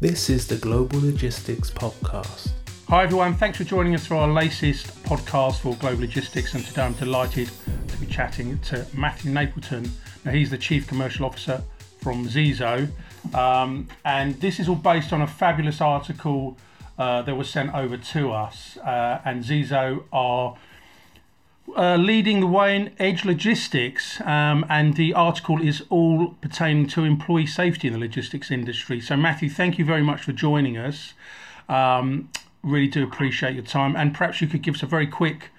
This is the Global Logistics Podcast. Hi everyone, thanks for joining us for our latest podcast for Global Logistics. And today I'm delighted to be chatting to Matthew Napleton. Now, he's the Chief Commercial Officer from Zizo. Um, and this is all based on a fabulous article uh, that was sent over to us. Uh, and Zizo are uh, leading the way in edge logistics, um, and the article is all pertaining to employee safety in the logistics industry. So, Matthew, thank you very much for joining us. Um, really do appreciate your time, and perhaps you could give us a very quick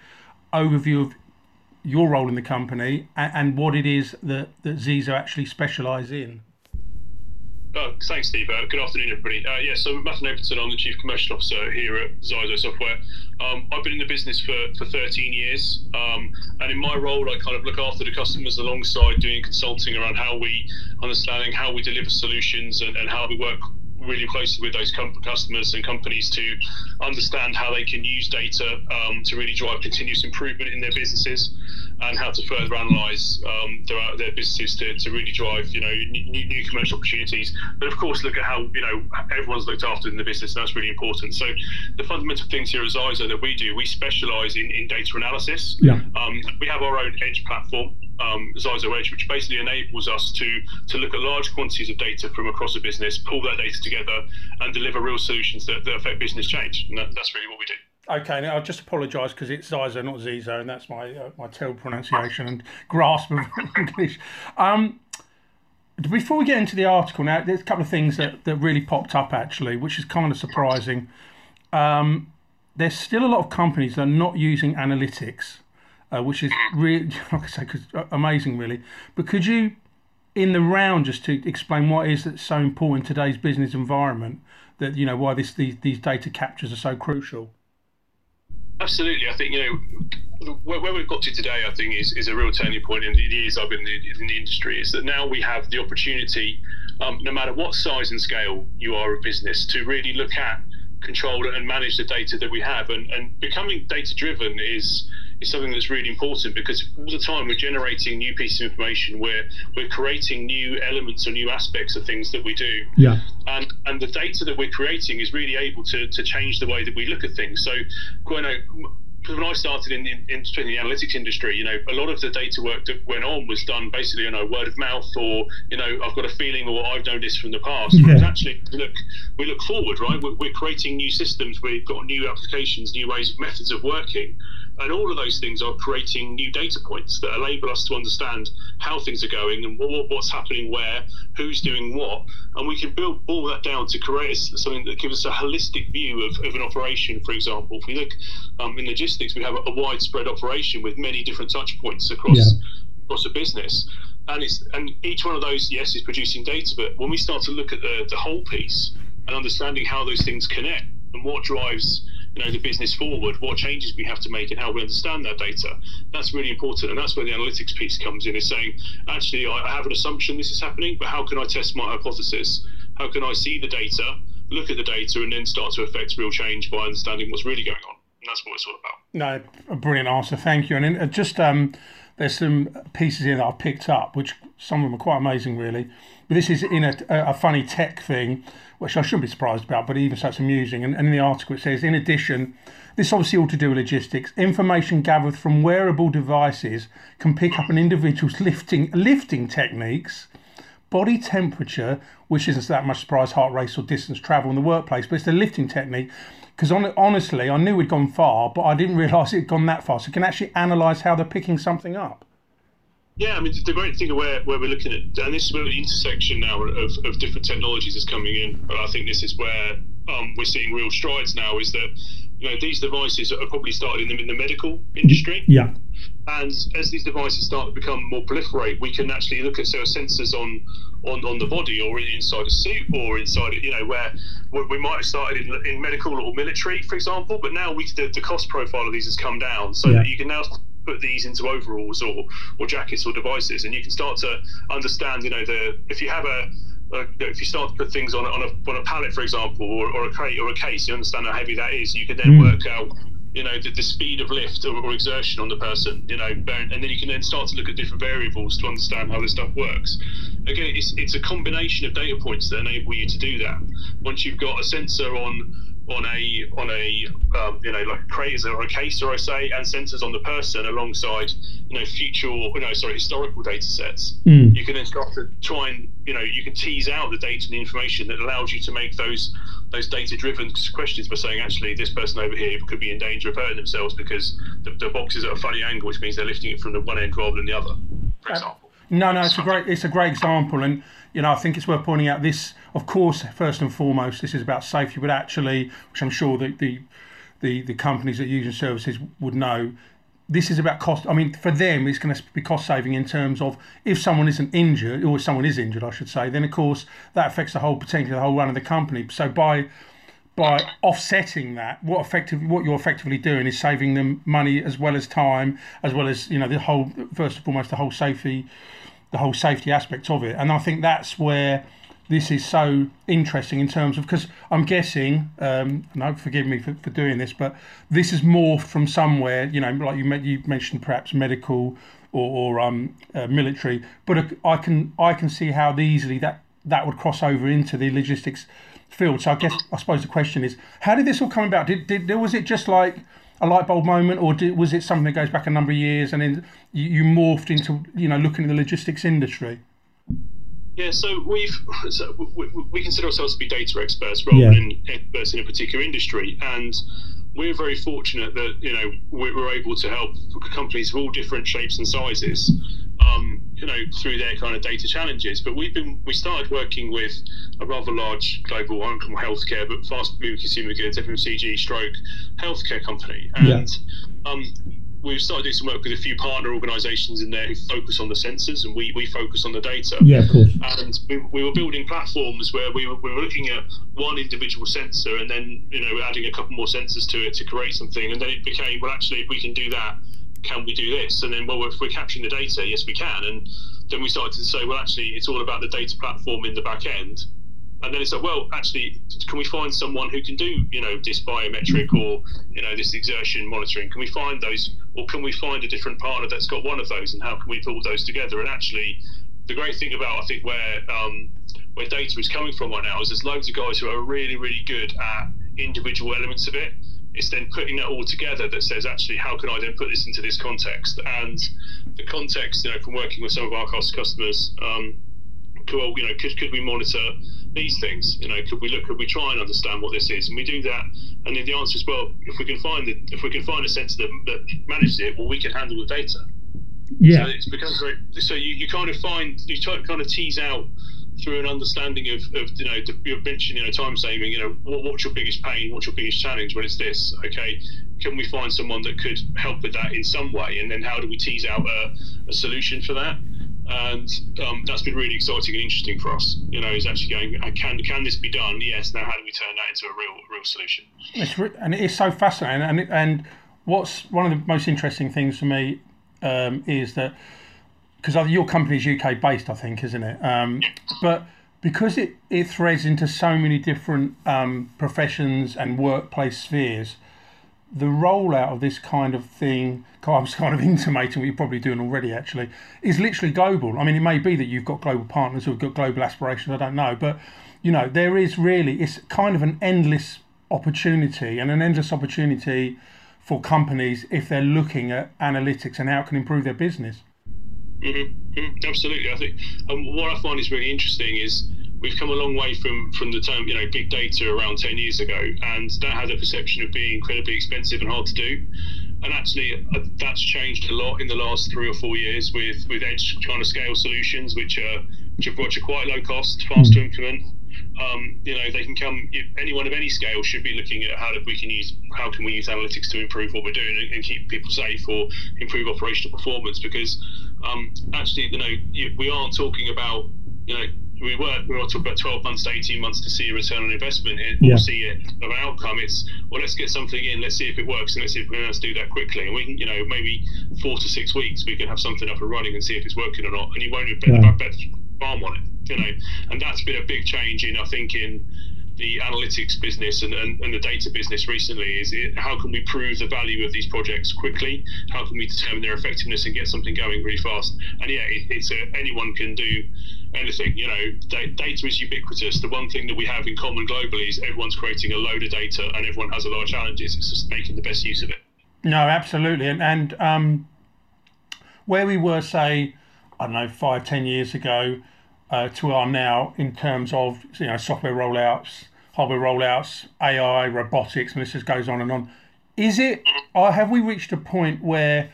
overview of your role in the company and, and what it is that, that Zezo actually specialise in. Oh, thanks, Steve. Uh, good afternoon, everybody. Uh, yeah, so Matthew Napleton, I'm the Chief Commercial Officer here at Zezo Software. Um, I've been in the business for, for 13 years, um, and in my role, I kind of look after the customers alongside doing consulting around how we understanding how we deliver solutions and, and how we work really closely with those customers and companies to understand how they can use data um, to really drive continuous improvement in their businesses and how to further analyse um, their, their, businesses to, to really drive you know new, new, commercial opportunities. But of course, look at how you know everyone's looked after in the business, and that's really important. So the fundamental things here at Zezo that we do, we specialise in, in data analysis. Yeah. Um, we have our own edge platform um, Zezo Edge, which basically enables us to to look at large quantities of data from across a business, pull that data together, and deliver real solutions that, that affect business change. And that, that's really what we do. Okay, now I'll just apologise because it's Zezo, not Zizo, and that's my uh, my terrible pronunciation and grasp of English. Um, before we get into the article, now there's a couple of things that, that really popped up actually, which is kind of surprising. Um, there's still a lot of companies that are not using analytics uh, which is really, like I say, uh, amazing, really. But could you, in the round, just to explain what is that's so important in today's business environment, that you know why this these, these data captures are so crucial? Absolutely, I think you know where, where, we've got to today. I think is, is a real turning point in the years I've been in the, in the industry. Is that now we have the opportunity, um, no matter what size and scale you are a business, to really look at, control, and manage the data that we have. And, and becoming data driven is is something that's really important because all the time we're generating new pieces of information, we're we're creating new elements or new aspects of things that we do. Yeah. And and the data that we're creating is really able to to change the way that we look at things. So, you know, when I started in, in, in, the analytics industry, you know, a lot of the data work that went on was done basically, you know, word of mouth, or you know, I've got a feeling, or I've known this from the past. Yeah. But actually, look, we look forward, right? We're, we're, creating new systems, we've got new applications, new ways, methods of working, and all of those things are creating new data points that enable us to understand how things are going and what, what's happening where, who's doing what, and we can build all that down to create something that gives us a holistic view of, of an operation. For example, if we look um, in logistics, we have a, a, widespread operation with many different touch points across yeah. across a business. And it's and each one of those, yes, is producing data. But when we start to look at the, the whole piece and understanding how those things connect and what drives you know the business forward, what changes we have to make, and how we understand that data. That's really important, and that's where the analytics piece comes in. Is saying actually I have an assumption this is happening, but how can I test my hypothesis? How can I see the data, look at the data, and then start to affect real change by understanding what's really going on? And that's what it's all about. No, a brilliant answer. Thank you. And uh, just um, there's some pieces here that I've picked up, which some of them are quite amazing, really. But this is in a, a funny tech thing which I shouldn't be surprised about, but even so it's amusing. And, and in the article it says, in addition, this obviously all to do with logistics. Information gathered from wearable devices can pick up an individual's lifting lifting techniques, body temperature, which isn't that much surprise, heart rate or distance travel in the workplace, but it's the lifting technique. Because on, honestly, I knew we'd gone far, but I didn't realise it had gone that far. So you can actually analyse how they're picking something up. Yeah, I mean, the great thing where, where we're looking at, and this is where the intersection now of, of different technologies is coming in, but I think this is where um, we're seeing real strides now is that, you know, these devices are probably started in the, in the medical industry. Yeah. And as these devices start to become more proliferate, we can actually look at so sensors on, on, on the body or inside a suit or inside, you know, where we might have started in, in medical or military, for example, but now we the, the cost profile of these has come down so yeah. that you can now put these into overalls or, or jackets or devices, and you can start to understand. You know, the if you have a, if you start to put things on a, on a on a pallet, for example, or, or a crate or a case, you understand how heavy that is. You can then mm. work out you know, the, the speed of lift or, or, exertion on the person, you know, and then you can then start to look at different variables to understand how this stuff works. Again, it's, it's a combination of data points that enable you to do that. Once you've got a sensor on on a on a um, you know like a crazer or a caser I say and sensors on the person alongside you know future you know sorry historical data sets. Mm. you can then start to try and you know you can tease out the data and the information that allows you to make those those data driven questions by saying actually this person over here could be in danger of hurting themselves because the, the box is at a funny angle which means they're lifting it from the one end rather than the other for example no no it's a great it's a great example and you know I think it's worth pointing out this of course, first and foremost, this is about safety, but actually, which I'm sure that the the, the companies that use services would know, this is about cost. I mean, for them, it's going to be cost saving in terms of if someone isn't injured, or if someone is injured, I should say, then of course that affects the whole potentially the whole run of the company. So by by offsetting that, what effective what you're effectively doing is saving them money as well as time, as well as you know the whole first and foremost the whole safety, the whole safety aspect of it. And I think that's where this is so interesting in terms of because I'm guessing, um, no, forgive me for, for doing this, but this is morphed from somewhere. You know, like you you mentioned, perhaps medical or, or um, uh, military. But I can I can see how easily that that would cross over into the logistics field. So I guess I suppose the question is, how did this all come about? Did did was it just like a light bulb moment, or did, was it something that goes back a number of years and then you, you morphed into you know looking at the logistics industry? Yeah, so we've so we, we, consider ourselves to be data experts rather yeah. than experts in a particular industry, and we're very fortunate that you know we're able to help companies of all different shapes and sizes, um, you know, through their kind of data challenges. But we've been we started working with a rather large global, I healthcare, but fast-moving consumer goods (FMCG) stroke healthcare company, and yeah. um, we've started doing some work with a few partner organisations in there who focus on the sensors, and we, we focus on the data. Yeah, of course. And we, we were building platforms where we were, we were looking at one individual sensor and then you know adding a couple more sensors to it to create something, and then it became well actually if we can do that, can we do this? And then well if we're capturing the data, yes we can. And then we started to say well actually it's all about the data platform in the back end and then it's like, well, actually, can we find someone who can do, you know, this biometric or, you know, this exertion monitoring? Can we find those, or can we find a different partner that's got one of those, and how can we pull those together? And actually, the great thing about I think where um, where data is coming from right now is there's loads of guys who are really, really good at individual elements of it. It's then putting that all together that says, actually, how can I then put this into this context? And the context, you know, from working with some of our customers, um, could, you know, could, could we monitor these things. You know, could we look? Could we try and understand what this is? And we do that. And then the answer is, well, if we can find it, if we can find a sensor that, that manages it, well, we can handle the data. Yeah. So it's become very. So you, you kind of find you try, kind of tease out through an understanding of, of you know you mentioned you know time saving. You know what, what's your biggest pain? What's your biggest challenge? When it's this, okay, can we find someone that could help with that in some way? And then how do we tease out a, a solution for that? and um, that's been really exciting and interesting for us. You know, is actually going, uh, can can this be done? Yes. Now, how do we turn that into a real real solution? It's re- and it is so fascinating. And and what's one of the most interesting things for me um, is that because your company is UK based, I think, isn't it? Um, but because it, it threads into so many different um, professions and workplace spheres, the rollout of this kind of thing, I was kind of intimating what you're probably doing already actually, is literally global. I mean, it may be that you've got global partners who've got global aspirations, I don't know. But, you know, there is really, it's kind of an endless opportunity and an endless opportunity for companies if they're looking at analytics and how it can improve their business. Mm-hmm. Mm-hmm. Absolutely. I think um, what I find is really interesting is we've come a long way from from the term you know big data around 10 years ago and that had a perception of being incredibly expensive and hard to do and actually uh, that's changed a lot in the last three or four years with with edge kind of scale solutions which are which are, which are quite low cost fast to hmm. implement um, you know they can come anyone of any scale should be looking at how we can use how can we use analytics to improve what we're doing and, and keep people safe or improve operational performance because um, actually you know we aren't talking about you know we were we were talking about 12 months to 18 months to see a return on investment or yeah. see it of an outcome. It's well let's get something in. Let's see if it works and let's see if we can do that quickly. And we can you know maybe four to six weeks we can have something up and running and see if it's working or not. And you won't have bet, yeah. bet farm on it you know. And that's been a big change in I think in the analytics business and, and, and, the data business recently is it, how can we prove the value of these projects quickly? How can we determine their effectiveness and get something going really fast? And yeah, it, it's a, anyone can do anything. You know, data is ubiquitous. The one thing that we have in common globally is everyone's creating a load of data and everyone has a lot of challenges. It's just making the best use of it. No, absolutely. And, and um, where we were, say, I don't know, five, ten years ago, uh, to our now in terms of you know software rollouts, hardware rollouts, AI, robotics, and this just goes on and on. Is it, or have we reached a point where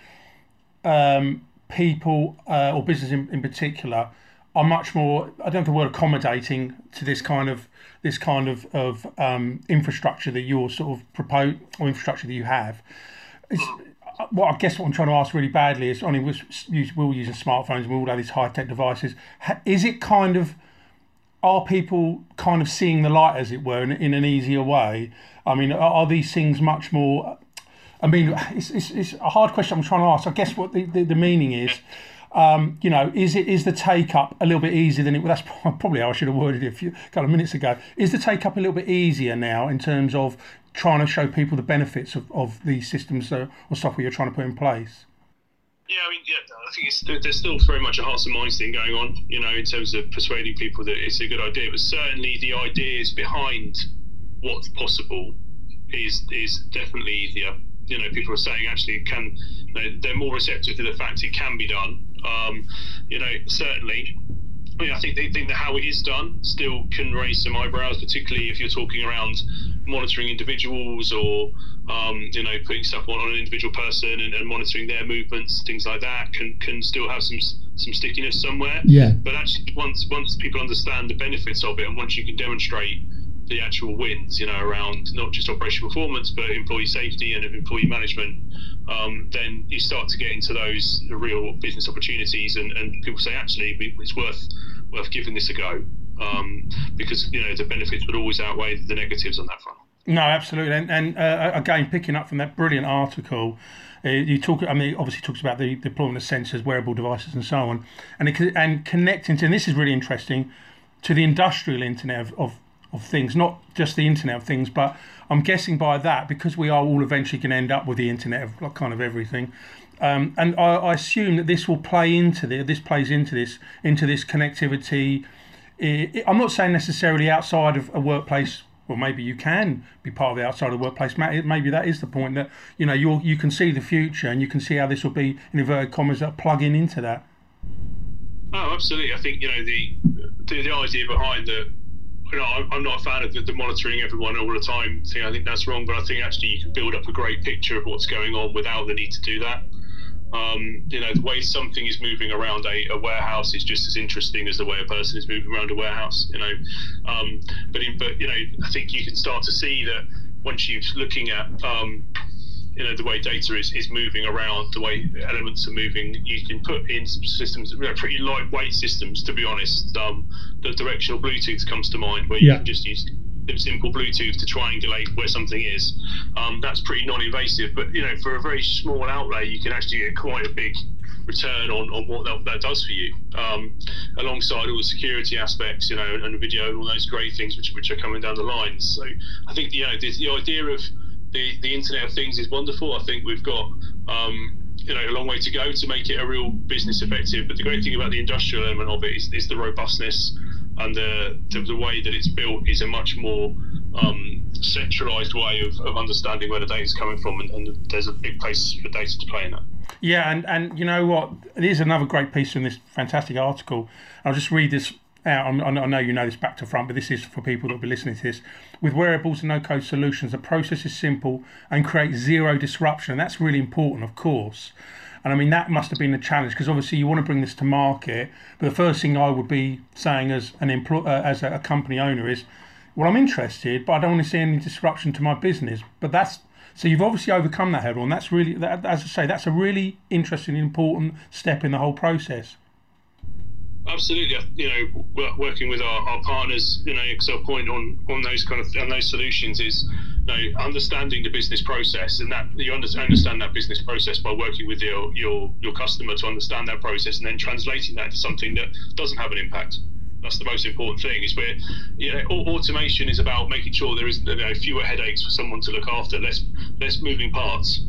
um, people uh, or business in, in particular are much more I don't know the word accommodating to this kind of this kind of of um, infrastructure that you're sort of propose or infrastructure that you have. It's, well, I guess what I'm trying to ask really badly is, I mean, we're, all using smartphones, we all have these high tech devices. Is it kind of, are people kind of seeing the light, as it were, in, in an easier way? I mean, are, are, these things much more? I mean, it's, it's, it's, a hard question I'm trying to ask. I guess what the, the, the meaning is. Um, you know, is it is the take up a little bit easier than it? Well, that's probably how I should have worded it a few couple of minutes ago. Is the take up a little bit easier now in terms of trying to show people the benefits of, of these systems or software you're trying to put in place? Yeah, I mean, yeah, I think there's still very much a hearts and minds thing going on, you know, in terms of persuading people that it's a good idea. But certainly the ideas behind what's possible is is definitely easier. You know, people are saying actually can they're more receptive to the fact it can be done. Um, you know, certainly I mean, I think they think that how it is done still can raise some eyebrows, particularly if you're talking around monitoring individuals or um, you know putting stuff on, on an individual person and, and, monitoring their movements, things like that can can still have some some stickiness somewhere. Yeah. But actually, once once people understand the benefits of it, and once you can demonstrate the actual wins, you know, around not just operational performance but employee safety and employee management, um, then you start to get into those real business opportunities, and, and people say actually it's worth worth giving this a go um, because you know the benefits would always outweigh the negatives on that front. No, absolutely, and, and uh, again, picking up from that brilliant article, uh, you talk. I mean, obviously talks about the deployment of sensors, wearable devices, and so on, and it, and connecting to. And this is really interesting to the industrial internet of, of of things, not just the internet of things, but I'm guessing by that because we are all eventually going to end up with the internet of like kind of everything. Um, and I, I, assume that this will play into the, this plays into this into this connectivity. It, it, I'm not saying necessarily outside of a workplace. Well, maybe you can be part of the outside of the workplace. Maybe that is the point that you know you you can see the future and you can see how this will be in inverted commas that plugging into that. Oh, absolutely. I think you know the the, the idea behind the you know, I'm not a fan of the, the, monitoring everyone all the time thing. I think that's wrong, but I think actually you can build up a great picture of what's going on without the need to do that. Um, you know, the way something is moving around a, a, warehouse is just as interesting as the way a person is moving around a warehouse. You know, um, but in, but you know, I think you can start to see that once you're looking at um, you know the way data is, is moving around, the way elements are moving, you can put in systems, you know, pretty lightweight systems. To be honest, um, the directional Bluetooth comes to mind, where you yeah. can just use simple Bluetooth to triangulate where something is. Um, that's pretty non-invasive, but you know, for a very small outlay, you can actually get quite a big return on, on what that, that does for you, um, alongside all the security aspects, you know, and, and video and all those great things which, which are coming down the line. So I think you know the, the idea of the, the Internet of Things is wonderful. I think we've got um, you know a long way to go to make it a real business effective. But the great thing about the industrial element of it is, is the robustness and the, the, the way that it's built is a much more um, centralized way of, of understanding where the data is coming from, and, and, there's a big place for data to play in that. Yeah, and, and you know what? There's another great piece in this fantastic article. I'll just read this out. I know you know this back to front, but this is for people that will be listening to this. With wearables and no code solutions, the process is simple and creates zero disruption. And that's really important, of course. And I mean, that must have been a challenge because obviously you want to bring this to market. But the first thing I would be saying as an employ- uh, as a company owner is, well, I'm interested, but I don't want to see any disruption to my business. But that's so you've obviously overcome that hurdle, and that's really, that, as I say, that's a really interesting, important step in the whole process. Absolutely, you know, working with our, our partners, you know, our point on on those kind of on those solutions is know, understanding the business process, and that you understand that business process by working with your your your customer to understand that process, and then translating that to something that doesn't have an impact. That's the most important thing. Is where you know automation is about making sure there is you know, fewer headaches for someone to look after, less less moving parts,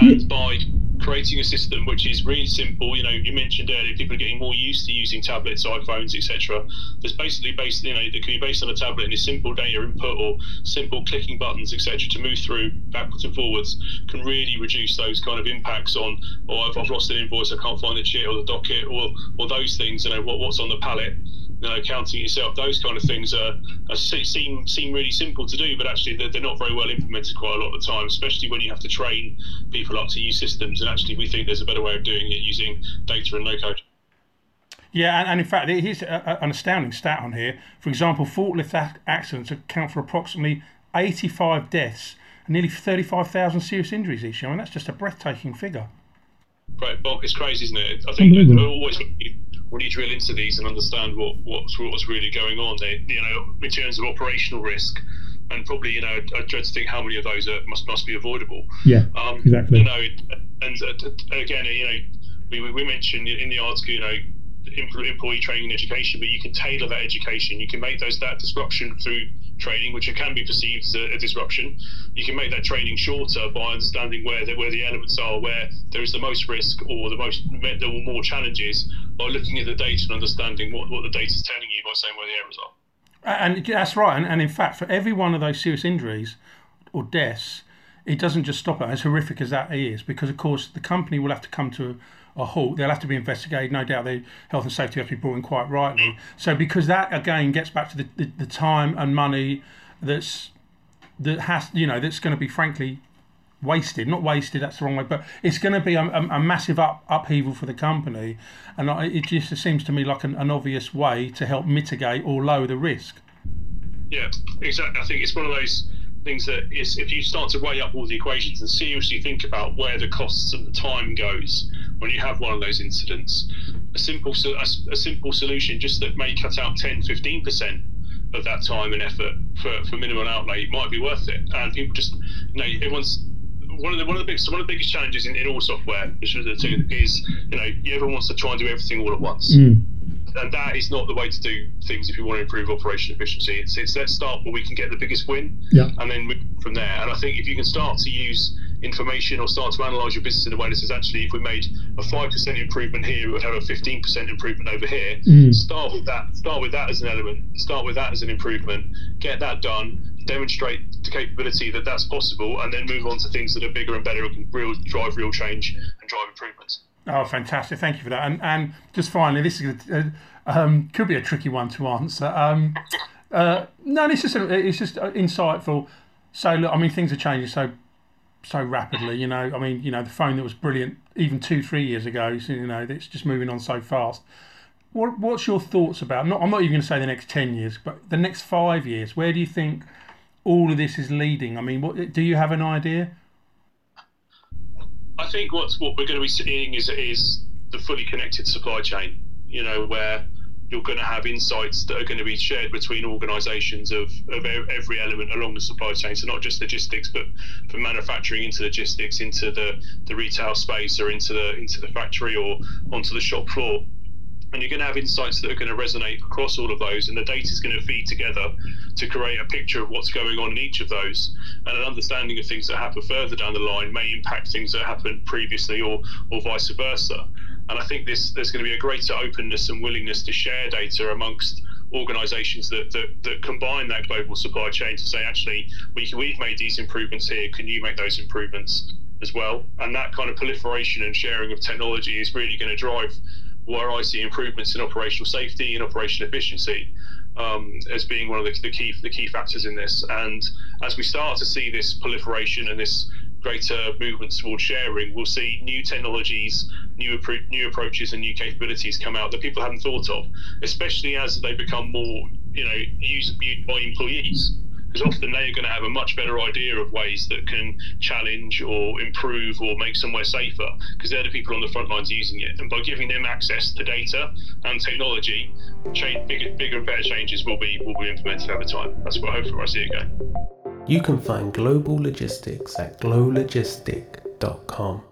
and by creating a system which is really simple. You know, you mentioned earlier people are getting more used to using tablets, iPhones, etc. That's basically based, you know, that can be based on a tablet and simple data input or simple clicking buttons, etc. to move through backwards and forwards can really reduce those kind of impacts on, or oh, if I've lost an invoice, I can't find the chit or the docket or or those things. You know, what, what's on the pallet Uh, you know, counting yourself, those kind of things are, are, seem seem really simple to do, but actually they're, they're, not very well implemented quite a lot of the time, especially when you have to train people up to use systems. And actually, we think there's a better way of doing it using data and no code. Yeah, and, and in fact, here's a, a, an astounding stat on here. For example, forklift accidents account for approximately 85 deaths and nearly 35,000 serious injuries each year. I mean, that's just a breathtaking figure. Right, Bob, it's crazy, isn't it? I think we're always when you drill into these and understand what what's what's really going on, they you know in terms of operational risk, and probably you know I dread to think how many of those are, must must be avoidable. Yeah, um, exactly. You know, and again, you know, we we mentioned in the article, you know, employee training and education, but you can tailor that education. You can make those that disruption through training, which can be perceived as a, a, disruption. You can make that training shorter by understanding where the, where the elements are, where there is the most risk or the most there are more challenges by looking at the data and understanding what, what the data is telling you by saying where the errors are. And that's right. And, and in fact, for every one of those serious injuries or deaths, it doesn't just stop it, as horrific as that is, because of course the company will have to come to a halt. They'll have to be investigated. No doubt the health and safety has to be brought in quite rightly. So because that again gets back to the, the, the time and money that's that has you know that's going to be frankly wasted. Not wasted. That's the wrong way, but it's going to be a, a, a massive up, upheaval for the company, and it just seems to me like an, an obvious way to help mitigate or lower the risk. Yeah, exactly. I think it's one of those things that is if you start to weigh up all the equations and seriously think about where the costs and the time goes when you have one of those incidents a simple a, a simple solution just that may cut out 10 15% of that time and effort for, for minimum outlay might be worth it. And people just you know everyone's one of the one of the biggest one of the biggest challenges in, in all software is, is you know everyone wants to try and do everything all at once. Mm and that is not the way to do things if you want to improve operation efficiency. It's, it's let's start where we can get the biggest win, yeah. and then from there. And I think if you can start to use information or start to analyze your business in a way that says actually if we made a 5% improvement here we would have a 15% improvement over here mm. start with that start with that as an element start with that as an improvement get that done demonstrate the capability that that's possible and then move on to things that are bigger and better and can real drive real change and drive improvements Oh, fantastic! Thank you for that. And and just finally, this is a, um, could be a tricky one to answer. Um, uh, no, it's just it's just insightful. So look, I mean, things are changing so so rapidly. You know, I mean, you know, the phone that was brilliant even two three years ago. So, you know, it's just moving on so fast. What what's your thoughts about? Not I'm not even going to say the next ten years, but the next five years. Where do you think all of this is leading? I mean, what do you have an idea? I think what's what we're going to be seeing is is the fully connected supply chain. You know, where you're going to have insights that are going to be shared between organisations of, of every element along the supply chain. So not just logistics, but from manufacturing into logistics, into the, the retail space, or into the into the factory, or onto the shop floor and you're going to have insights that are going to resonate across all of those and the data is going to feed together to create a picture of what's going on in each of those. And an understanding of things that happen further down the line may impact things that happened previously or or vice versa. And i think this there's going to be a greater openness and willingness to share data amongst organizations that, that, that combine that global supply chain to say actually we, we've made these improvements here. Can you make those improvements as well? And that kind of proliferation and sharing of technology is really going to drive where I see improvements in operational safety and operational efficiency um, as being one of the, the, key the key factors in this. And as we start to see this proliferation and this greater movement towards sharing, we'll see new technologies, new new approaches, and new capabilities come out that people haven't thought of, especially as they become more you know used by employees because often they're going to have a much better idea of ways that can challenge or improve or make somewhere safer because they're the people on the front lines using it. And by giving them access to data and technology, change, bigger, bigger and better changes will be will be implemented over time. That's what hopefully I see it go. You can find Global Logistics at glowlogistic.com.